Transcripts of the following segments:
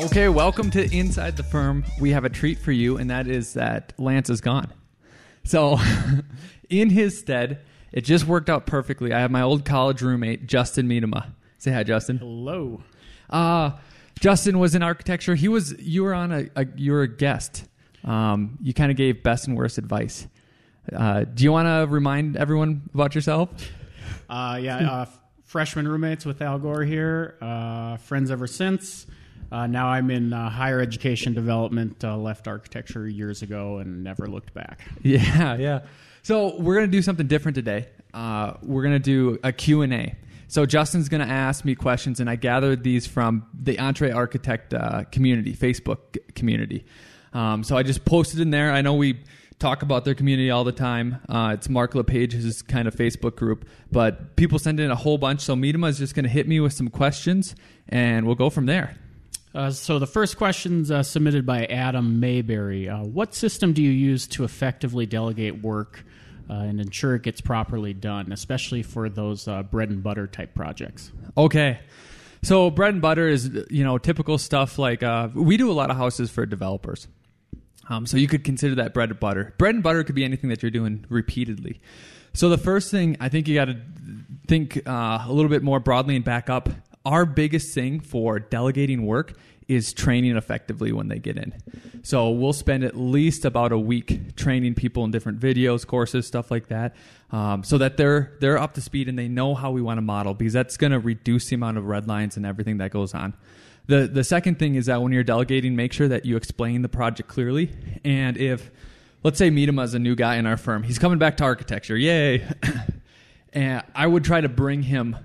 Okay, welcome to Inside the Firm. We have a treat for you, and that is that Lance is gone. So, in his stead, it just worked out perfectly. I have my old college roommate, Justin Miedema. Say hi, Justin. Hello. Uh, Justin was in architecture. He was you were on a, a you were a guest. Um, you kind of gave best and worst advice. Uh, do you want to remind everyone about yourself? Uh, yeah, uh, freshman roommates with Al Gore here. Uh, friends ever since. Uh, now I'm in uh, higher education development. Uh, left architecture years ago and never looked back. Yeah, yeah. So we're gonna do something different today. Uh, we're gonna do a Q and A. So Justin's gonna ask me questions, and I gathered these from the EntreArchitect uh, community, Facebook community. Um, so I just posted in there. I know we talk about their community all the time. Uh, it's Mark LePage's kind of Facebook group, but people send in a whole bunch. So Miedema is just gonna hit me with some questions, and we'll go from there. Uh, so the first question's uh, submitted by Adam Mayberry. Uh, what system do you use to effectively delegate work uh, and ensure it gets properly done, especially for those uh, bread and butter type projects? Okay. So bread and butter is you know typical stuff like uh, we do a lot of houses for developers. Um, so you could consider that bread and butter. Bread and butter could be anything that you're doing repeatedly. So the first thing I think you got to think a little bit more broadly and back up. Our biggest thing for delegating work is training effectively when they get in. So we'll spend at least about a week training people in different videos, courses, stuff like that, um, so that they're they're up to speed and they know how we want to model because that's going to reduce the amount of red lines and everything that goes on. The the second thing is that when you're delegating, make sure that you explain the project clearly. And if let's say Miedema is a new guy in our firm, he's coming back to architecture, yay! and I would try to bring him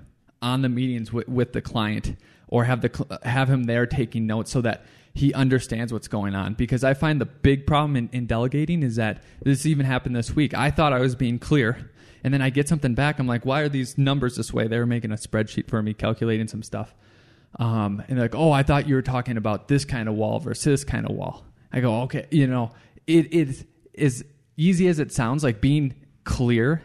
on the meetings with, with the client or have the have him there taking notes so that he understands what's going on because I find the big problem in, in delegating is that this even happened this week. I thought I was being clear and then I get something back. I'm like, why are these numbers this way? They were making a spreadsheet for me, calculating some stuff. Um, and they're like, oh, I thought you were talking about this kind of wall versus this kind of wall. I go, okay, you know, it is as easy as it sounds. Like being clear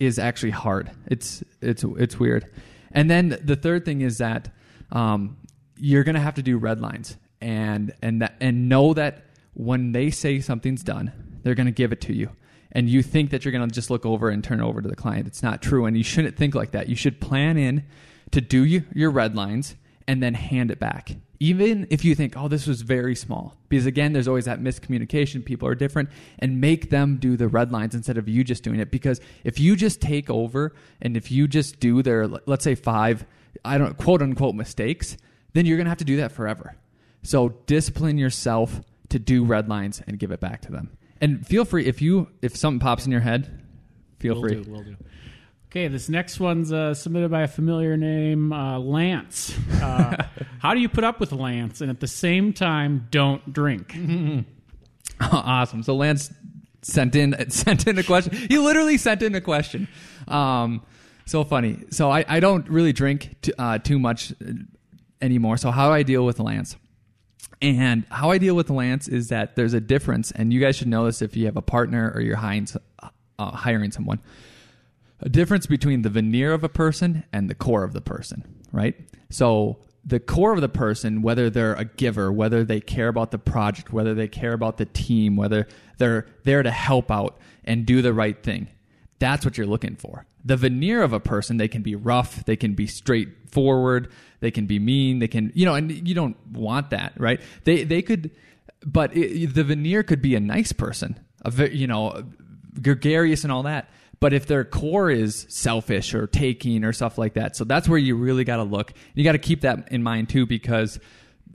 is actually hard. It's it's it's weird. And then the third thing is that um, you're going to have to do red lines and and that and know that when they say something's done, they're going to give it to you. And you think that you're going to just look over and turn it over to the client. It's not true, and you shouldn't think like that. You should plan in to do your red lines and then hand it back. Even if you think, oh, this was very small. Because again, there's always that miscommunication. People are different and make them do the red lines instead of you just doing it. Because if you just take over and if you just do their, let's say five, I don't quote unquote mistakes, then you're going to have to do that forever. So discipline yourself to do red lines and give it back to them. And feel free if you if something pops in your head, feel Will free. do, will do. Okay, this next one's uh, submitted by a familiar name, uh, Lance. Uh, how do you put up with Lance and at the same time don't drink? awesome. So Lance sent in sent in a question. He literally sent in a question. Um, so funny. So I, I don't really drink t- uh, too much anymore. So how do I deal with Lance? And how I deal with Lance is that there's a difference, and you guys should know this if you have a partner or you're hiring uh, hiring someone. A difference between the veneer of a person and the core of the person, right? So the core of the person, whether they're a giver, whether they care about the project, whether they care about the team, whether they're there to help out and do the right thing, that's what you're looking for. The veneer of a person, they can be rough, they can be straightforward, they can be mean, they can, you know, and you don't want that, right? They they could, but it, the veneer could be a nice person, a you know, gregarious and all that. But if their core is selfish or taking or stuff like that, so that's where you really got to look. You got to keep that in mind too, because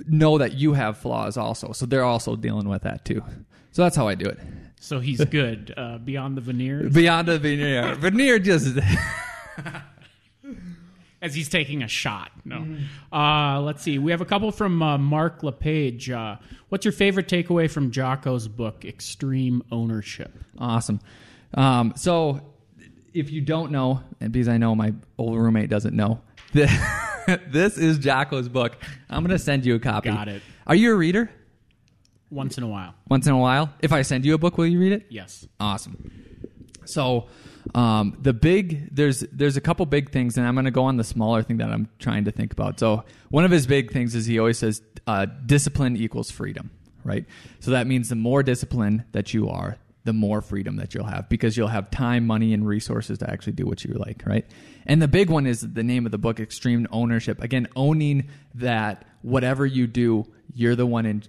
know that you have flaws also. So they're also dealing with that too. So that's how I do it. So he's good uh, beyond the veneer. Beyond the veneer, veneer just as he's taking a shot. No. Uh, let's see. We have a couple from uh, Mark LePage. Uh, what's your favorite takeaway from Jocko's book, Extreme Ownership? Awesome. Um, so, if you don't know, and because I know my old roommate doesn't know, this is Jocko's book. I'm going to send you a copy. Got it. Are you a reader? Once in a while. Once in a while. If I send you a book, will you read it? Yes. Awesome. So, um, the big there's there's a couple big things, and I'm going to go on the smaller thing that I'm trying to think about. So, one of his big things is he always says uh, discipline equals freedom, right? So that means the more discipline that you are, the more freedom that you'll have because you'll have time, money, and resources to actually do what you like, right? And the big one is the name of the book, Extreme Ownership. Again, owning that whatever you do, you're the one in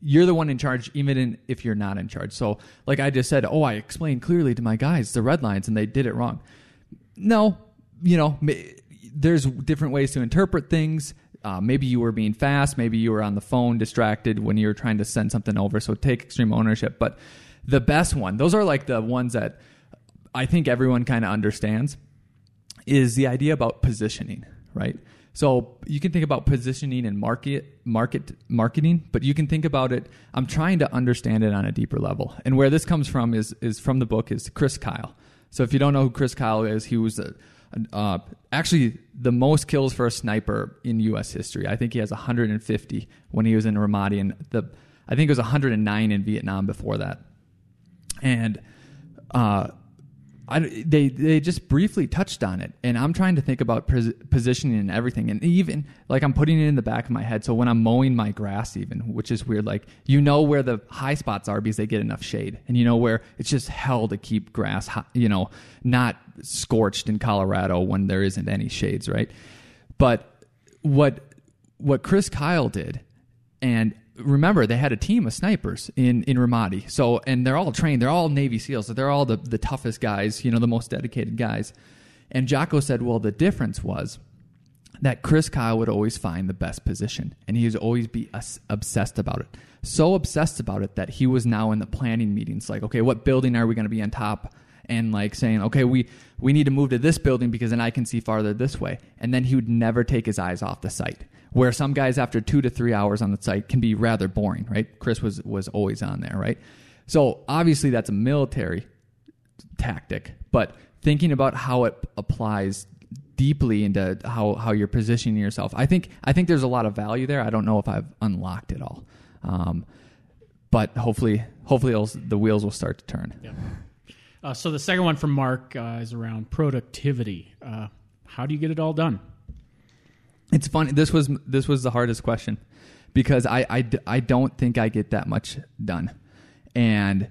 you're the one in charge, even in, if you're not in charge. So, like I just said, oh, I explained clearly to my guys the red lines, and they did it wrong. No, you know, there's different ways to interpret things. Uh, maybe you were being fast. Maybe you were on the phone, distracted when you were trying to send something over. So take extreme ownership. But the best one, those are like the ones that I think everyone kind of understands, is the idea about positioning, right? So you can think about positioning and market market marketing, but you can think about it. I'm trying to understand it on a deeper level, and where this comes from is is from the book is Chris Kyle. So if you don't know who Chris Kyle is, he was a, uh, actually the most kills for a sniper in U.S. history. I think he has 150 when he was in Ramadi, and the I think it was 109 in Vietnam before that. And uh, I, they they just briefly touched on it, and I'm trying to think about pos- positioning and everything, and even like I'm putting it in the back of my head. So when I'm mowing my grass, even which is weird, like you know where the high spots are because they get enough shade, and you know where it's just hell to keep grass, high, you know, not scorched in Colorado when there isn't any shades, right? But what what Chris Kyle did, and remember they had a team of snipers in in Ramadi. So and they're all trained. They're all Navy SEALs. So they're all the the toughest guys. You know, the most dedicated guys. And Jocko said, well, the difference was that Chris Kyle would always find the best position, and he would always be obsessed about it. So obsessed about it that he was now in the planning meetings, like, okay, what building are we going to be on top? And like saying, okay, we we need to move to this building because then I can see farther this way. And then he would never take his eyes off the sight where some guys after two to three hours on the sight can be rather boring, right? Chris was was always on there, right? So obviously that's a military tactic, but thinking about how it applies deeply into how, how you're positioning yourself, I think I think there's a lot of value there. I don't know if I've unlocked it all, um, but hopefully hopefully the wheels will start to turn. Yeah. Uh, so the second one from Mark uh, is around productivity. Uh, how do you get it all done? It's funny. This was this was the hardest question because I, I, I don't think I get that much done, and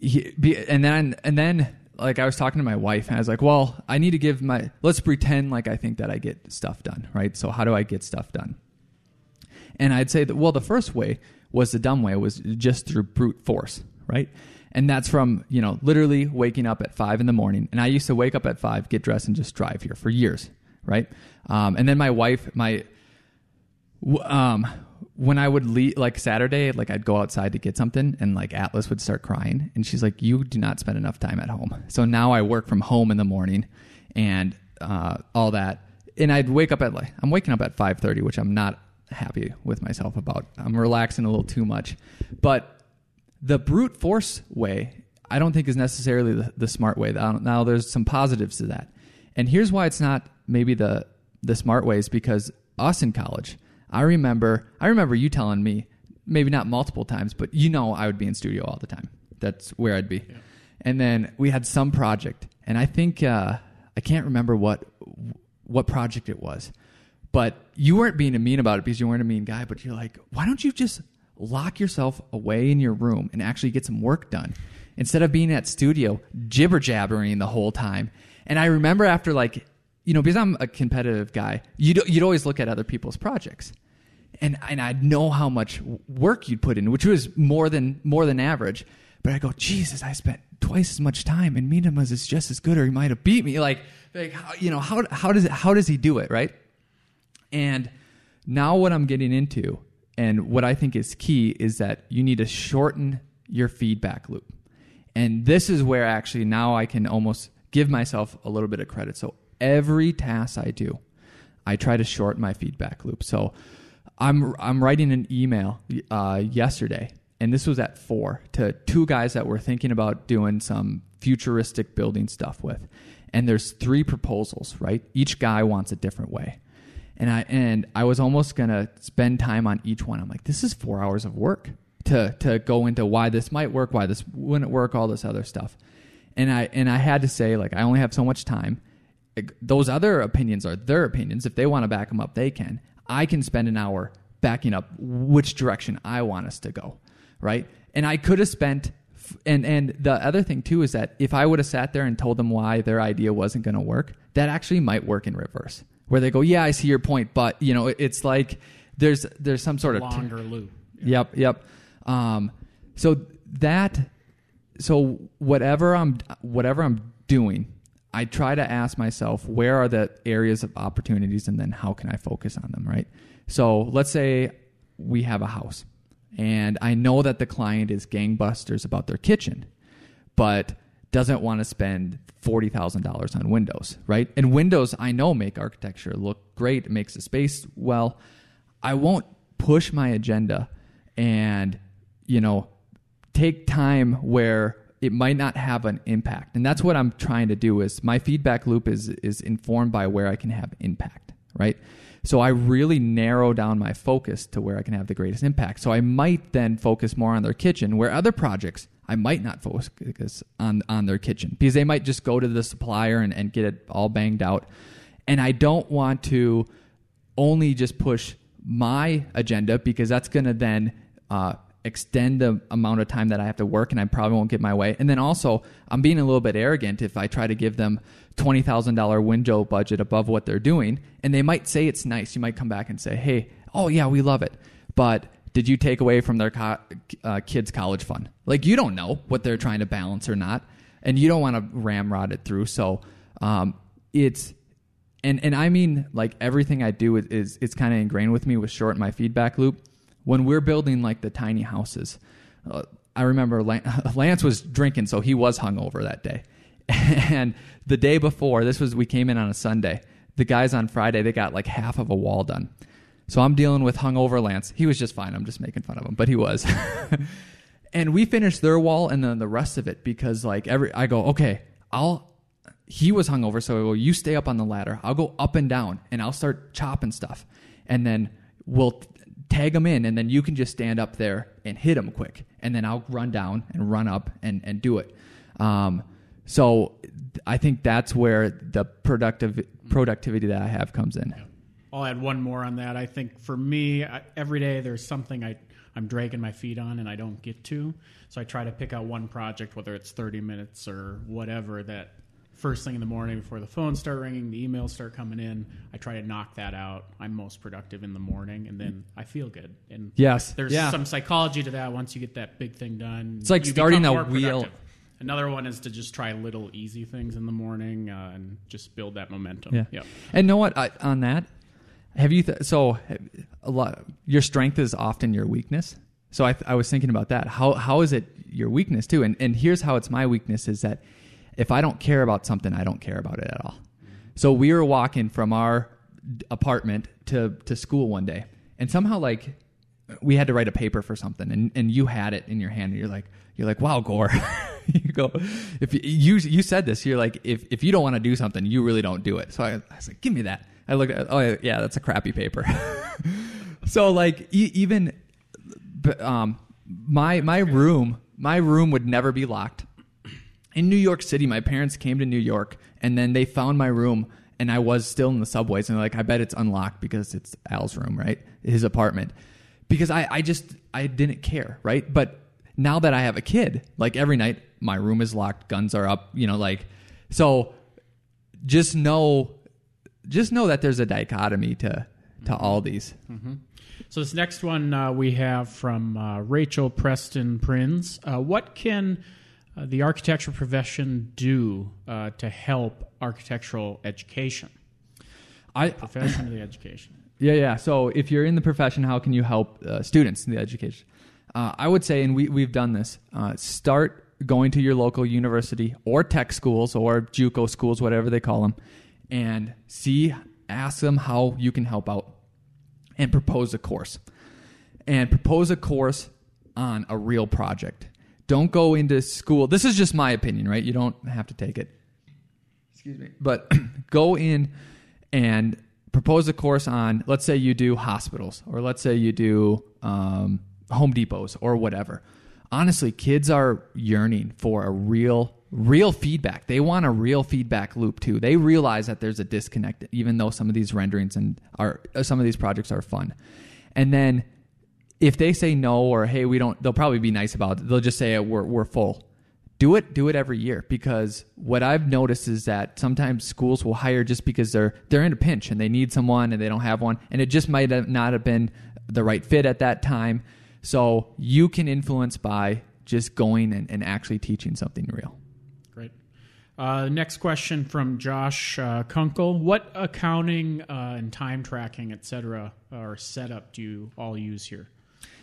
he, and then and then like I was talking to my wife and I was like, well, I need to give my let's pretend like I think that I get stuff done, right? So how do I get stuff done? And I'd say that well, the first way was the dumb way was just through brute force, right? And that's from, you know, literally waking up at five in the morning. And I used to wake up at five, get dressed, and just drive here for years right? Um, and then my wife, my um, when I would leave, like Saturday, like I'd go outside to get something, and like Atlas would start crying, and she's like, "You do not spend enough time at home." So now I work from home in the morning, and uh, all that, and I'd wake up at like I'm waking up at five thirty, which I'm not happy with myself about. I'm relaxing a little too much, but the brute force way, I don't think is necessarily the, the smart way. Now there's some positives to that, and here's why it's not maybe the the smart ways because us in college, I remember I remember you telling me maybe not multiple times, but you know I would be in studio all the time. That's where I'd be. Yeah. And then we had some project, and I think uh, I can't remember what what project it was, but you weren't being mean about it because you weren't a mean guy. But you're like, why don't you just lock yourself away in your room and actually get some work done instead of being at studio jibber jabbering the whole time? And I remember after like you know, because I'm a competitive guy, you'd, you'd always look at other people's projects. And, and I'd know how much work you'd put in, which was more than, more than average. But I go, Jesus, I spent twice as much time and Miedema's is just as good or he might have beat me. Like, like you know, how, how, does it, how does he do it, right? And now what I'm getting into and what I think is key is that you need to shorten your feedback loop. And this is where actually now I can almost give myself a little bit of credit. So every task I do, I try to shorten my feedback loop. So I'm I'm writing an email uh, yesterday, and this was at four to two guys that we're thinking about doing some futuristic building stuff with, and there's three proposals. Right, each guy wants a different way, and I and I was almost gonna spend time on each one. I'm like, this is four hours of work to to go into why this might work, why this wouldn't work, all this other stuff, and I and I had to say like I only have so much time. Those other opinions are their opinions. If they want to back them up, they can. I can spend an hour backing up which direction I want us to go, right? And I could have spent and and the other thing too is that if I would have sat there and told them why their idea wasn't going to work, that actually might work in reverse, where they go, "Yeah, I see your point, but you know, it's like there's there's some sort of longer t- loop." Yep, yep. Um, so that so whatever I'm whatever I'm doing, I try to ask myself where are the areas of opportunities, and then how can I focus on them, right? So let's say we have a house and I know that the client is gangbusters about their kitchen, but doesn't want to spend $40,000 on windows, right? And windows I know make architecture look great, makes the space well. I won't push my agenda and, you know, take time where it might not have an impact. And that's what I'm trying to do is my feedback loop is is informed by where I can have impact, right? So I really narrow down my focus to where I can have the greatest impact. So I might then focus more on their kitchen, where other projects I might not focus on on their kitchen because they might just go to the supplier and, and get it all banged out. And I don't want to only just push my agenda because that's going to then uh, extend the amount of time that I have to work and I probably won't get my way. And then also, I'm being a little bit arrogant if I try to give them $20,000 window budget above what they're doing. And they might say it's nice. You might come back and say, hey, oh, yeah, we love it. But did you take away from their co- uh, kids' college fund? Like, you don't know what they're trying to balance or not. And you don't want to ramrod it through. So um, it's, and, and I mean, like everything I do is, is it's kind of ingrained with me with short my feedback loop. When we're building like the tiny houses, uh, I remember Lance was drinking, so he was hungover that day. and the day before, this was we came in on a Sunday. The guys on Friday they got like half of a wall done. So I'm dealing with hungover Lance. He was just fine. I'm just making fun of him, but he was. and we finished their wall and then the rest of it because like every I go okay, I'll. He was hungover, so go, you stay up on the ladder. I'll go up and down, and I'll start chopping stuff, and then we'll tag them in, and then you can just stand up there and hit them quick, and then I'll run down and run up and and do it. Um, so I think that's where the productive productivity that I have comes in. I'll add one more on that. I think for me, every day there's something I I'm dragging my feet on and I don't get to. So I try to pick out one project, whether it's 30 minutes or whatever, that first thing in the morning before the phones start ringing, the emails start coming in. I try to knock that out. I'm most productive in the morning, and then I feel good. And yes, there's yeah. some psychology to that. Once you get that big thing done, it's like starting a wheel. Productive. Another one is to just try little easy things in the morning uh, and just build that momentum. Yeah. Yep. And know what? I, on that, have you th- so a lot? Your strength is often your weakness. So I, I was thinking about that. How how is it your weakness too? And and here's how it's my weakness is that if I don't care about something, I don't care about it at all. So we were walking from our apartment to to school one day, and somehow like we had to write a paper for something, and and you had it in your hand, and you're like you're like wow Gore. you go if you, you you said this you're like if if you don't want to do something you really don't do it so I, I was like give me that I look at oh yeah that's a crappy paper so like e- even um my my room my room would never be locked in New York City my parents came to New York and then they found my room and I was still in the subways and like I bet it's unlocked because it's Al's room right his apartment because I I just I didn't care right but now that I have a kid, like every night my room is locked, guns are up, you know, like so just know just know that there's a dichotomy to to mm-hmm. all these. Mm-hmm. So this next one uh, we have from uh, Rachel Preston Prinz. Uh, what can uh, the architecture profession do uh, to help architectural education? I profession of the education. Yeah, yeah. So if you're in the profession, how can you help uh, students in the education? Uh, I would say, and we, we've done this, uh, start going to your local university or tech schools or JUCO schools, whatever they call them, and see ask them how you can help out and propose a course. And propose a course on a real project. Don't go into school. This is just my opinion, right? You don't have to take it. Excuse me. But go in and propose a course on, let's say you do hospitals, or let's say you do um, Home Depots, or whatever. Honestly, kids are yearning for a real, real feedback. They want a real feedback loop too. They realize that there's a disconnect, even though some of these renderings and are some of these projects are fun. And then if they say no or hey we don't they'll probably be nice about it they'll just say we're, we're full do it do it every year because what i've noticed is that sometimes schools will hire just because they're they're in a pinch and they need someone and they don't have one and it just might have not have been the right fit at that time so you can influence by just going and, and actually teaching something real Great. Uh, next question from Josh uh, Kunkel. What accounting uh, and time tracking, et cetera, or setup do you all use here?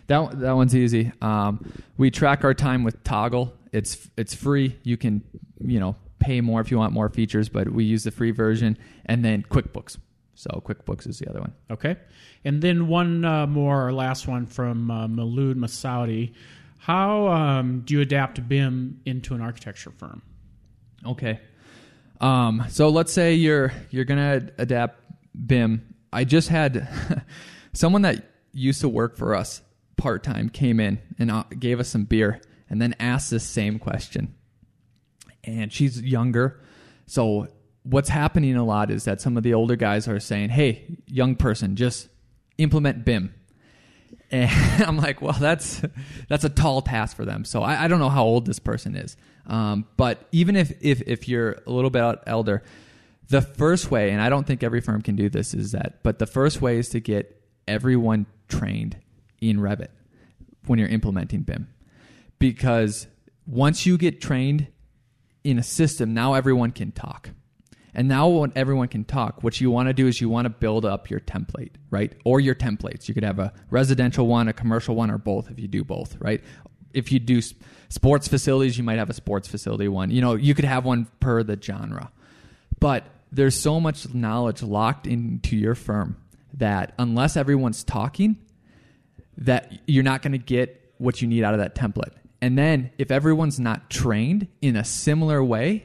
That that one's easy. Um, we track our time with Toggl. It's it's free. You can you know pay more if you want more features, but we use the free version. And then QuickBooks. So QuickBooks is the other one. Okay. And then one uh, more, or last one from uh, Malud Masoudi. How um, do you adapt BIM into an architecture firm? Okay. Um, so let's say you're you're gonna adapt BIM. I just had someone that used to work for us part time came in and uh, gave us some beer and then asked this same question. And she's younger. So what's happening a lot is that some of the older guys are saying, "Hey, young person, just implement BIM." And I'm like, well, that's that's a tall task for them. So I, I don't know how old this person is, um, but even if, if if you're a little bit elder, the first way, and I don't think every firm can do this, is that, but the first way is to get everyone trained in Revit when you're implementing BIM. Because once you get trained in a system, now everyone can talk. And now when everyone can talk, what you want to do is you want to build up your template, right? Or your templates. You could have a residential one, a commercial one, or both if you do both, right? If you do sports facilities, you might have a sports facility one. You know, you could have one per the genre. But there's so much knowledge locked into your firm that unless everyone's talking, that you're not going to get what you need out of that template. And then if everyone's not trained in a similar way,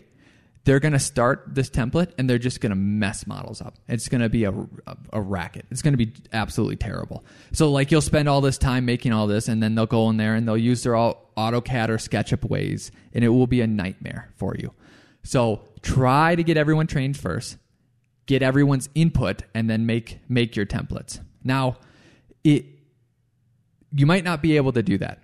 they're going to start this template and they're just going to mess models up. It's going to be a, a, a racket. It's going to be absolutely terrible. So like you'll spend all this time making all this and then they'll go in there and they'll use their all AutoCAD or SketchUp ways and it will be a nightmare for you. So try to get everyone trained first, get everyone's input and then make make your templates. Now, it you might not be able to do that.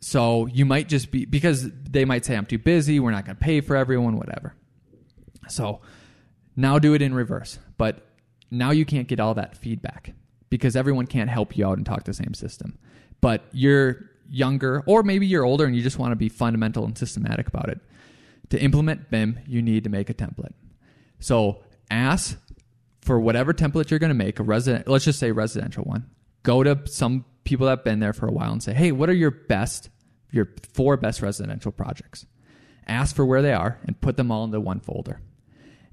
So you might just be because they might say I'm too busy, we're not going to pay for everyone, whatever. So now do it in reverse. But now you can't get all that feedback because everyone can't help you out and talk the same system. But you're younger or maybe you're older and you just want to be fundamental and systematic about it. To implement BIM, you need to make a template. So ask for whatever template you're going to make, a resident let's just say residential one. Go to some people that have been there for a while and say, hey, what are your best, your four best residential projects? Ask for where they are and put them all into one folder.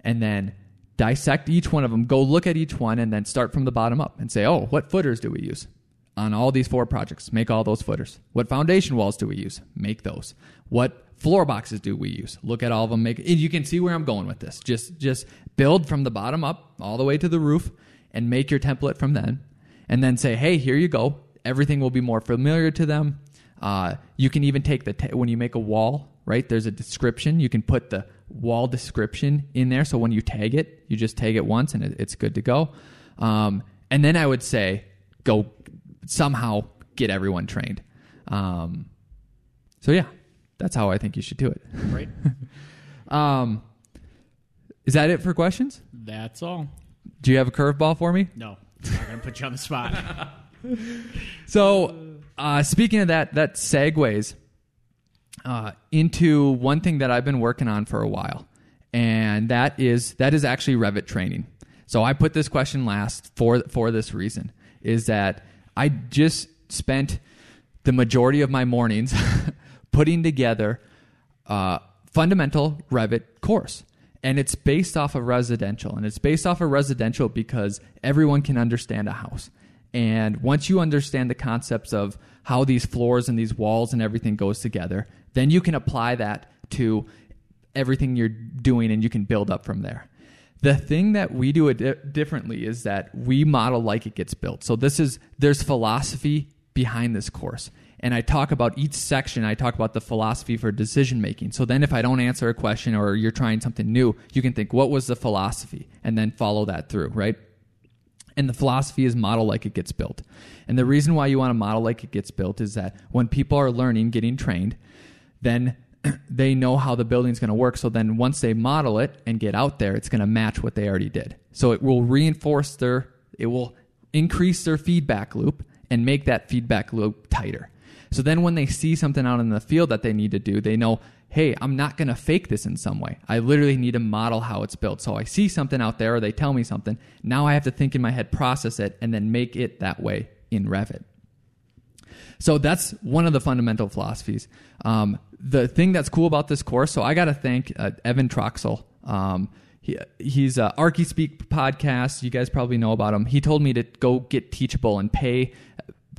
And then dissect each one of them, go look at each one, and then start from the bottom up and say, oh, what footers do we use? On all these four projects, make all those footers. What foundation walls do we use? Make those. What floor boxes do we use? Look at all of them. Make you can see where I'm going with this. Just just build from the bottom up all the way to the roof, and make your template from then, and then say, hey, here you go everything will be more familiar to them. Uh, you can even take the t- when you make a wall, right? There's a description. You can put the wall description in there. So when you tag it, you just tag it once and it, it's good to go. Um, and then I would say go somehow get everyone trained. Um, so yeah, that's how I think you should do it. Right. um, is that it for questions? That's all. Do you have a curveball for me? No, I'm going to put you on the spot. So, uh, speaking of that, that segues uh, into one thing that I've been working on for a while, and that is that is actually Revit training. So I put this question last for for this reason is that I just spent the majority of my mornings putting together a fundamental Revit course. and it's based off of residential. And it's based off of residential because everyone can understand a house. And once you understand the concepts of how these floors and these walls and everything goes together, then you can apply that to everything you're doing and you can build up from there. The thing that we do it di- differently is that we model like it gets built. So this is there's philosophy behind this course. And I talk about each section, I talk about the philosophy for decision making. So then if I don't answer a question or you're trying something new, you can think what was the philosophy and then follow that through, right? And the philosophy is model like it gets built. And the reason why you want to model like it gets built is that when people are learning, getting trained, then they know how the building's going to work. So then once they model it and get out there, it's going to match what they already did. So it will reinforce their, it will increase their feedback loop and make that feedback loop tighter. So then when they see something out in the field that they need to do, they know, hey, I'm not going to fake this in some way. I literally need to model how it's built. So I see something out there or they tell me something. Now I have to think in my head, process it, and then make it that way in Revit. So that's one of the fundamental philosophies. Um, the thing that's cool about this course, so I got to thank uh, Evan Troxel. Um, he, he's a ArchiSpeak podcast. You guys probably know about him. He told me to go get Teachable and pay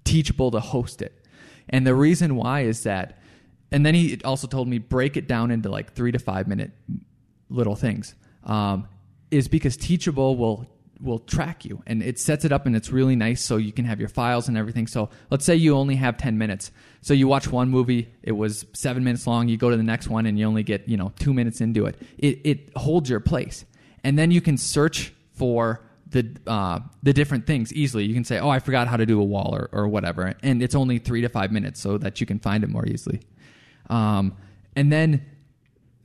Teachable to host it. And the reason why is that, and then he also told me break it down into like three to five minute little things. Um, is because Teachable will will track you and it sets it up and it's really nice so you can have your files and everything. So let's say you only have 10 minutes. So you watch one movie, it was seven minutes long, you go to the next one and you only get, you know, two minutes into it. It, it holds your place. And then you can search for the uh, the different things easily. You can say, "Oh, I forgot how to do a wall" or, or whatever, and it's only three to five minutes, so that you can find it more easily. Um, and then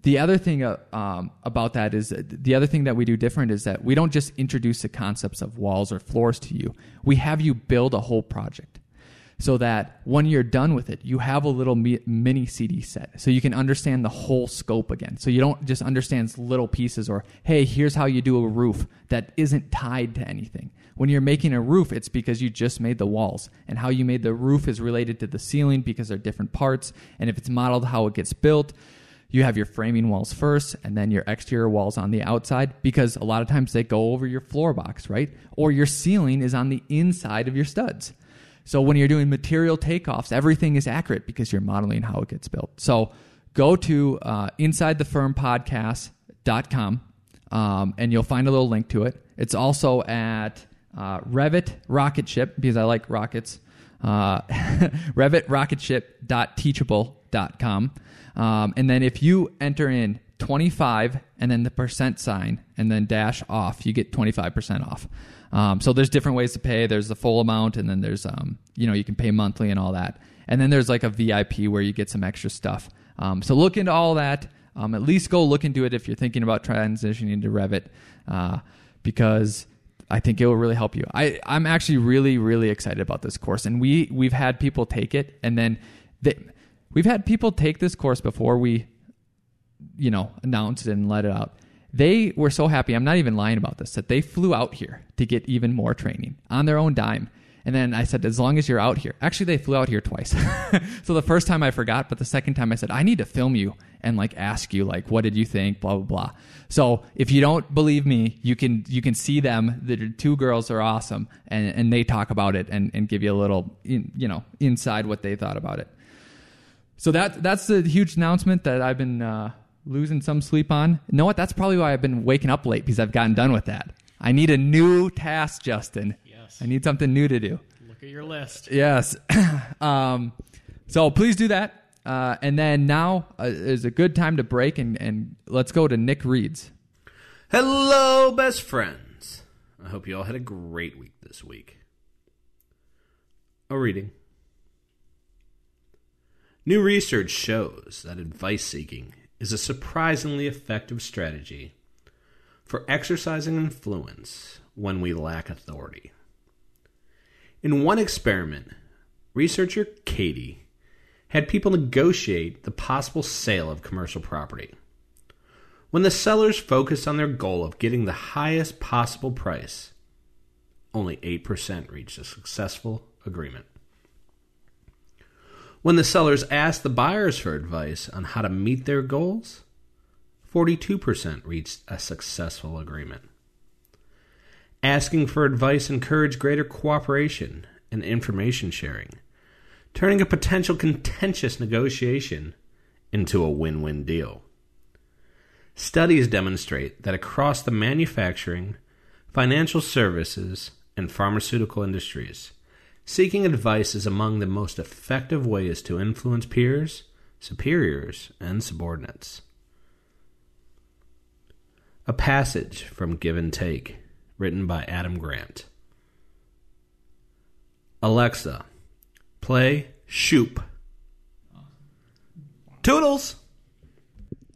the other thing uh, um, about that is the other thing that we do different is that we don't just introduce the concepts of walls or floors to you. We have you build a whole project so that when you're done with it, you have a little mini CD set so you can understand the whole scope again. So you don't just understand little pieces or, hey, here's how you do a roof that isn't tied to anything. When you're making a roof, it's because you just made the walls. And how you made the roof is related to the ceiling because they're different parts. And if it's modeled how it gets built, you have your framing walls first and then your exterior walls on the outside because a lot of times they go over your floor box, right? Or your ceiling is on the inside of your studs. So when you're doing material takeoffs, everything is accurate because you're modeling how it gets built. So go to uh, insidethefirmpodcast.com um, and you'll find a little link to it. It's also at uh, Revit Rocket Ship because I like rockets. Uh, Revit Rocketship.teachable.com. Um, and then if you enter in 25 and then the percent sign and then dash off, you get 25% off. Um, so there's different ways to pay. There's the full amount, and then there's um, you know you can pay monthly and all that. And then there's like a VIP where you get some extra stuff. Um, so look into all that. Um, at least go look into it if you're thinking about transitioning to Revit, uh, because I think it will really help you. I, I'm actually really really excited about this course, and we we've had people take it, and then they, we've had people take this course before we, you know, announced it and let it out they were so happy. I'm not even lying about this that they flew out here to get even more training on their own dime. And then I said, as long as you're out here. Actually, they flew out here twice. so the first time I forgot, but the second time I said, I need to film you and like ask you like, what did you think? Blah blah blah. So if you don't believe me, you can you can see them. The two girls are awesome, and and they talk about it and and give you a little you know inside what they thought about it. So that that's the huge announcement that I've been uh, losing some sleep on. You know what? That's probably why I've been waking up late because I've gotten done with that. I need a new task, Justin. Yes. I need something new to do. Look at your list. Yes. um, so please do that. Uh, and then now uh, is a good time to break and, and let's go to Nick Reeds. Hello, best friends. I hope you all had a great week this week. A reading. New research shows that advice seeking is a surprisingly effective strategy for exercising influence when we lack authority. In one experiment, researcher Katie had people negotiate the possible sale of commercial property. When the sellers focused on their goal of getting the highest possible price, only 8% reached a successful agreement. When the sellers asked the buyers for advice on how to meet their goals, 42% reached a successful agreement. Asking for advice encouraged greater cooperation and information sharing, turning a potential contentious negotiation into a win win deal. Studies demonstrate that across the manufacturing, financial services, and pharmaceutical industries, seeking advice is among the most effective ways to influence peers, superiors, and subordinates. A passage from Give and Take, written by Adam Grant. Alexa, play Shoop. Toodles!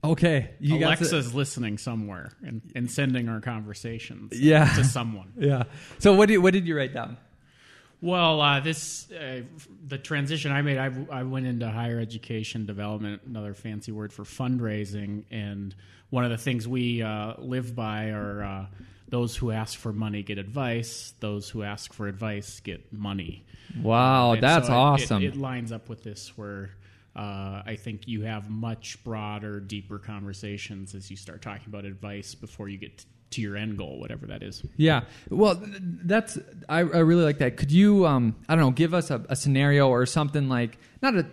Okay, you got to- Alexa's listening somewhere and, and sending our conversations Yeah. to someone. yeah. So what did what did you write down? Well, uh, this uh, the transition I made. I, I went into higher education development, another fancy word for fundraising, and one of the things we uh, live by are uh, those who ask for money get advice; those who ask for advice get money. Wow, And that's so it- awesome. It, it lines up with this where. Uh, I think you have much broader, deeper conversations as you start talking about advice before you get to your end goal, whatever that is. Yeah. Well, that's I, I really like that. Could you um I don't know, give us a, a scenario or something like not a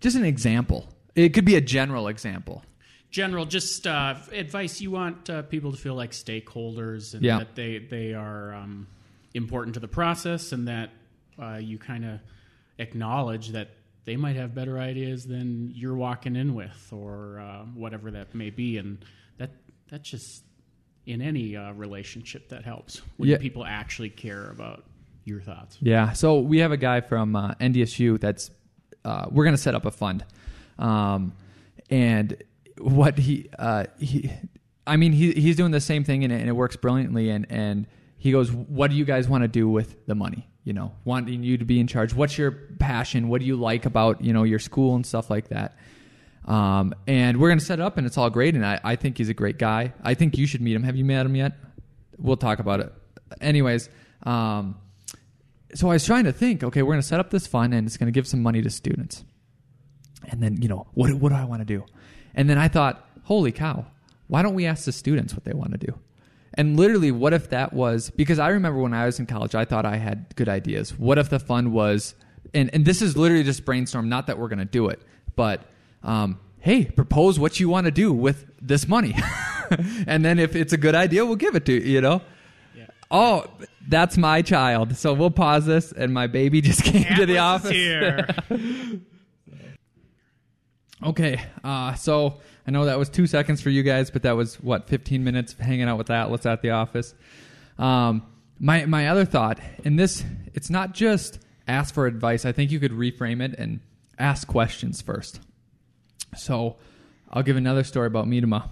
just an example. It could be a general example. general just uh, advice you want uh, people to feel like stakeholders and Yeah. that they they are um, important to the process and that uh, you kind of acknowledge that they might have better ideas than you're walking in with or uh, whatever that may be and that that just in any uh, relationship that helps when Yeah. people actually care about your thoughts Yeah. So we have a guy from uh, NDSU that's uh, we're going to set up a fund, um, and what he uh, he, I mean he he's doing the same thing and it, and it works brilliantly. And and he goes, "What do you guys want to do with the money? You know, wanting you to be in charge. What's your passion? What do you like about you know your school and stuff like that?" Um, and we're going to set it up, and it's all great. And I, I think he's a great guy. I think you should meet him. Have you met him yet? We'll talk about it. Anyways, um, so I was trying to think, okay, we're going to set up this fund and it's going to give some money to students. And then, you know, what, what do I want to do? And then I thought, holy cow, why don't we ask the students what they want to do? And literally, what if that was because I remember when I was in college, I thought I had good ideas. What if the fund was, and, and this is literally just brainstorm, not that we're going to do it, but um, hey, propose what you want to do with this money. and then if it's a good idea, we'll give it to you, you know? yeah. Oh, that's my child. So we'll pause this, and my baby just came to the office. here. Okay, uh, so I know that was two seconds for you guys, but that was what 15 minutes of hanging out with Atlas at the office. Um, my my other thought, and this, it's not just ask for advice. I think you could reframe it and ask questions first. So, I'll give another story about Miedema.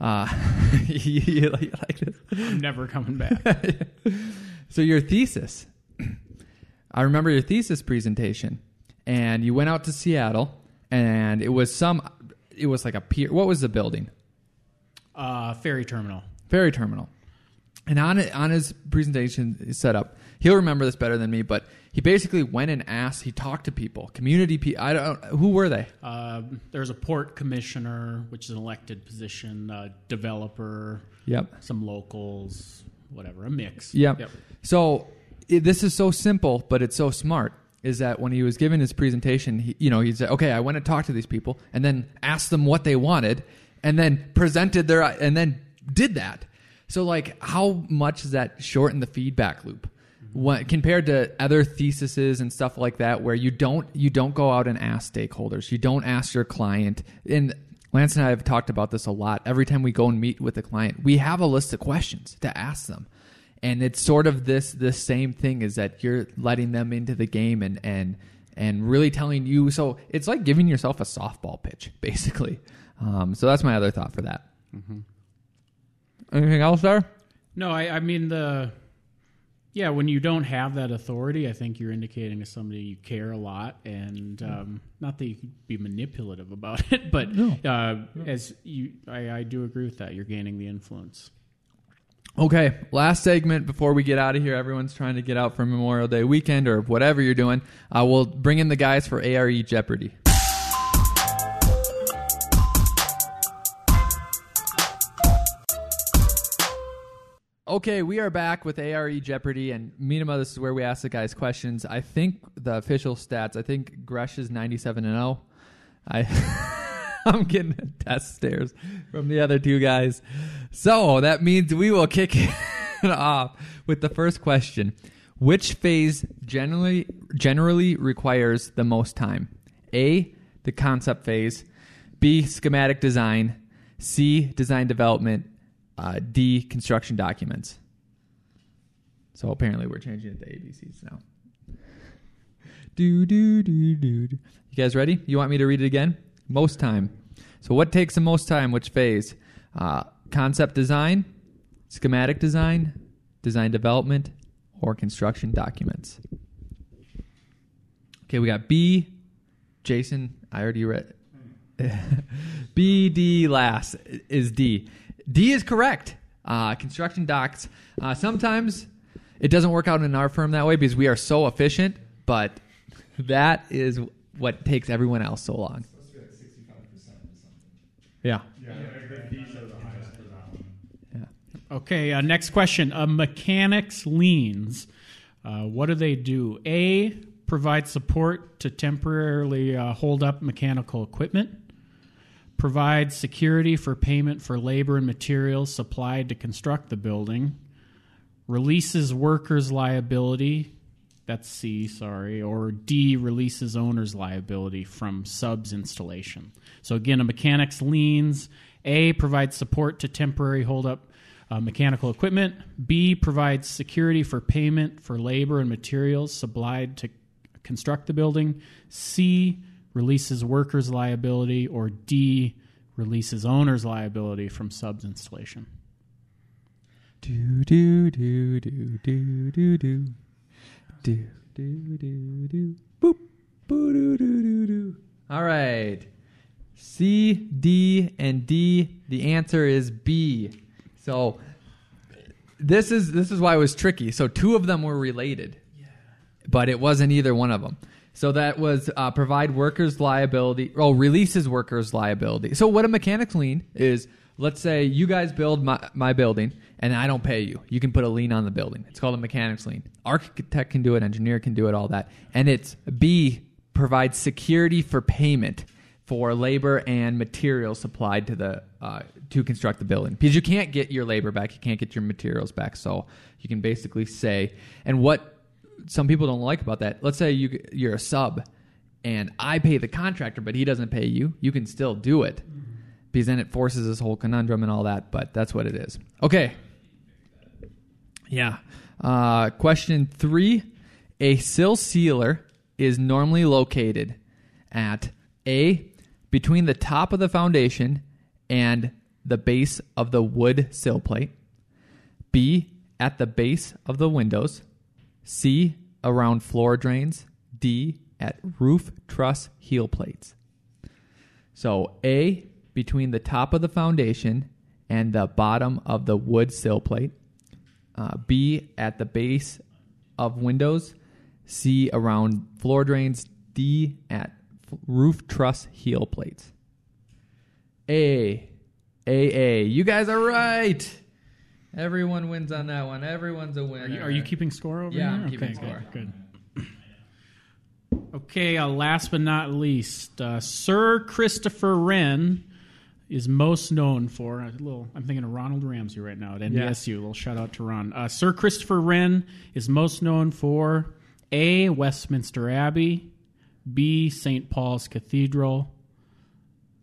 Uh, you, you like you like this? I'm never coming back So your thesis, I remember your thesis presentation, and you went out to Seattle, and it was some, it was like a pier. What was the building? uh, ferry terminal Ferry terminal. And on it, on his presentation setup, he'll remember this better than me, but he basically went and asked. He talked to people, community people. I don't. Who were they? Uh, there's a port commissioner, which is an elected position, uh, developer, Yep. some locals, whatever, a mix. Yep. So it, this is so simple, but it's so smart. Is that when he was giving his presentation, he, you know, he said, "Okay, I went and talked to these people, and then asked them what they wanted, and then presented their, and then did that." So, like, how much does that shorten the feedback loop? What, compared to other theses and stuff like that, where you don't you don't go out and ask stakeholders, you don't ask your client. And Lance and I have talked about this a lot. Every time we go and meet with a client, we have a list of questions to ask them and it's sort of this this same thing is that you're letting them into the game and and and really telling you so it's like giving yourself a softball pitch basically um, so that's my other thought for that anything else there No, I, I mean the. Yeah, when you don't have that authority, I think you're indicating to somebody you care a lot, and um, not that you could be manipulative about it, but uh, as you, I, I do agree with that. You're gaining the influence. okay last segment before we get out of here. Everyone's trying to get out for memorial day weekend or whatever you're doing. Uh, we'll bring in the guys for are jeopardy Okay, we are back with ARE Jeopardy, and Miedema. This is where we ask the guys questions. I think the official stats. I think Gresh is ninety-seven and zero. I, I'm getting test stares from the other two guys. So that means we will kick it off with the first question: Which phase generally generally requires the most time? A. The concept phase. B. Schematic design. C. Design development. Uh, D. Construction documents. So apparently we're changing it to ABCs now. Do do do do. do. You guys ready? You want me to read it again? Most time. So what takes the most time? Which phase? Uh, concept design, schematic design, design development, or construction documents. Okay, we got B. Jason, I already read. B, D, last is D. D is correct. Uh, construction docs. Uh, sometimes it doesn't work out in our firm that way because we are so efficient, but that is what takes everyone else so long. Yeah. Yeah. Okay, uh, next question. A mechanics liens. Uh, what do they do? A. Provide support to temporarily uh, hold up mechanical equipment. Provide security for payment for labor and materials supplied to construct the building. Releases workers' liability. That's C, sorry. Or D. Releases owner's liability from subs installation. So again, a mechanics liens. A. Provides support to temporary holdup uh, mechanical equipment. B provides security for payment for labor and materials supplied to construct the building. C releases workers' liability, or D, releases owner's liability from subs installation. Do, do, do, do, do, do, do. Do, do, do, do. Boop, do, do, do, do. All right. C, D, and D. The answer is B. So this is this is why it was tricky. So two of them were related, yeah. but it wasn't either one of them. So that was uh, provide workers liability. Oh, releases workers liability. So what a mechanics lien is. Let's say you guys build my, my building and I don't pay you. You can put a lien on the building. It's called a mechanics lien. Architect can do it, engineer can do it, all that. And it's B provides security for payment for labor and materials supplied to the uh, to construct the building because you can't get your labor back, you can't get your materials back. So you can basically say, and what some people don't like about that. Let's say you you're a sub, and I pay the contractor, but he doesn't pay you. You can still do it because then it forces this whole conundrum and all that. But that's what it is. Okay. Yeah. Uh, question three: A sill sealer is normally located at a between the top of the foundation and the base of the wood sill plate. B at the base of the windows. C around floor drains. D at roof truss heel plates. So A between the top of the foundation and the bottom of the wood sill plate. Uh, B at the base of windows. C around floor drains. D at roof truss heel plates. A. A. A. You guys are right. Everyone wins on that one. Everyone's a winner. Are you, are you keeping score over there? Yeah, here? I'm keeping okay, score. Good. good. Okay, uh, last but not least, uh, Sir Christopher Wren is most known for a little. I'm thinking of Ronald Ramsey right now at NDSU. A little shout out to Ron. Uh, Sir Christopher Wren is most known for A. Westminster Abbey, B. St. Paul's Cathedral,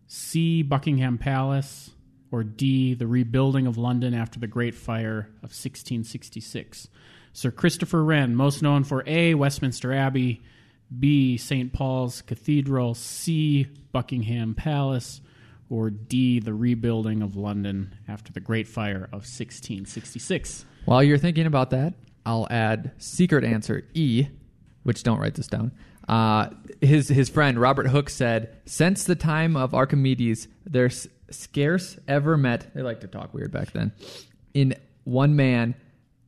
C. Buckingham Palace, or D. The rebuilding of London after the Great Fire of 1666. Sir Christopher Wren, most known for A. Westminster Abbey, B. St. Paul's Cathedral, C. Buckingham Palace, or D. The rebuilding of London after the Great Fire of 1666. While you're thinking about that, I'll add secret answer E, which don't write this down. Uh, his his friend Robert Hooke said, "Since the time of Archimedes, there's scarce ever met. They like to talk weird back then. In one man,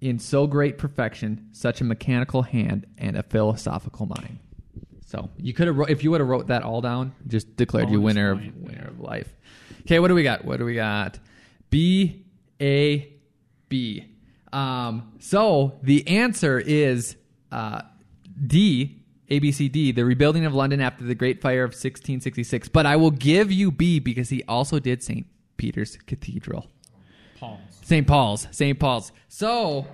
in so great perfection, such a mechanical hand and a philosophical mind." So you could have, wrote, if you would have wrote that all down, just declared you winner of winner of life. Okay, what do we got? What do we got? B A B. Um, so the answer is uh, D, ABCD, the rebuilding of London after the Great Fire of 1666. But I will give you B because he also did St. Peter's Cathedral. Paul's. St. Paul's. St. Paul's. So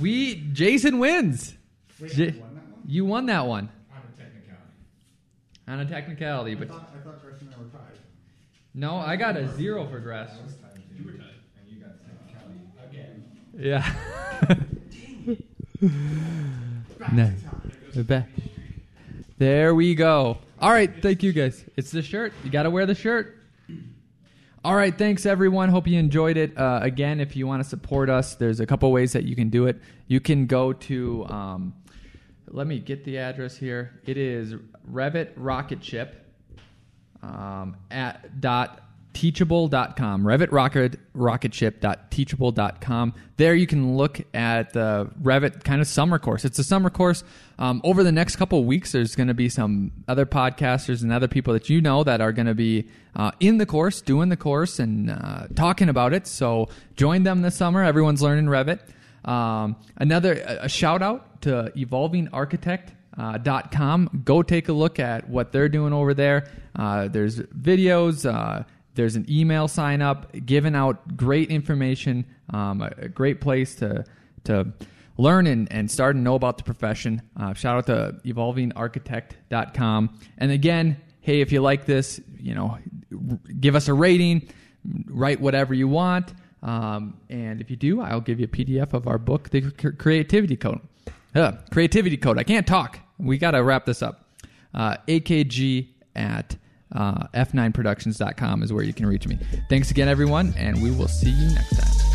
we, Jason wins. J- you won that one On a technicality. on a technicality, but I thought, I thought Gresham and I were tied. no, I got a zero for Gress. I was tied. You were tied. And you got technicality again. Yeah. no. Back. There we go. All right, thank you guys. It's the shirt. You got to wear the shirt. All right, thanks everyone. Hope you enjoyed it. Uh, again, if you want to support us, there's a couple ways that you can do it. You can go to, um, let me get the address here. It is Revit Rocket Ship um, at dot teachable.com revit rocket rocketship.teachable.com there you can look at the revit kind of summer course it's a summer course um, over the next couple weeks there's going to be some other podcasters and other people that you know that are going to be uh, in the course doing the course and uh, talking about it so join them this summer everyone's learning revit um, another a shout out to evolving architect dot com. Go take a look at what they're doing over there. Uh, there's videos. Uh, there's an email sign up, giving out great information. Um, a, a great place to to learn and, and start and know about the profession. Uh, shout out to evolvingarchitect.com. And again, hey, if you like this, you know, r- give us a rating, write whatever you want. Um, and if you do, I'll give you a PDF of our book, The C- Creativity Code. Uh, creativity Code. I can't talk. We got to wrap this up. Uh, AKG at uh, f9productions.com is where you can reach me. Thanks again, everyone, and we will see you next time.